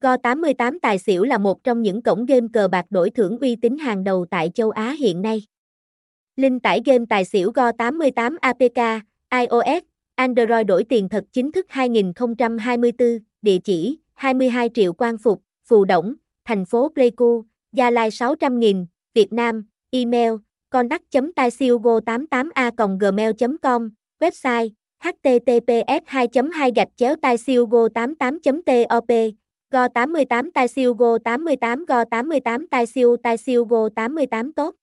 Go88 Tài xỉu là một trong những cổng game cờ bạc đổi thưởng uy tín hàng đầu tại châu Á hiện nay. Linh tải game Tài xỉu Go88 APK, iOS, Android đổi tiền thật chính thức 2024, địa chỉ 22 triệu Quang phục, Phù Đổng, thành phố Pleiku, Gia Lai 600.000, Việt Nam, email contact.taisiugo88a.gmail.com, website https 2 2 gạch chéo taisiugo 88 top go 88 Tai Siêu Go 88 go 88 Tai Siêu Tai Siêu Go 88 tốt.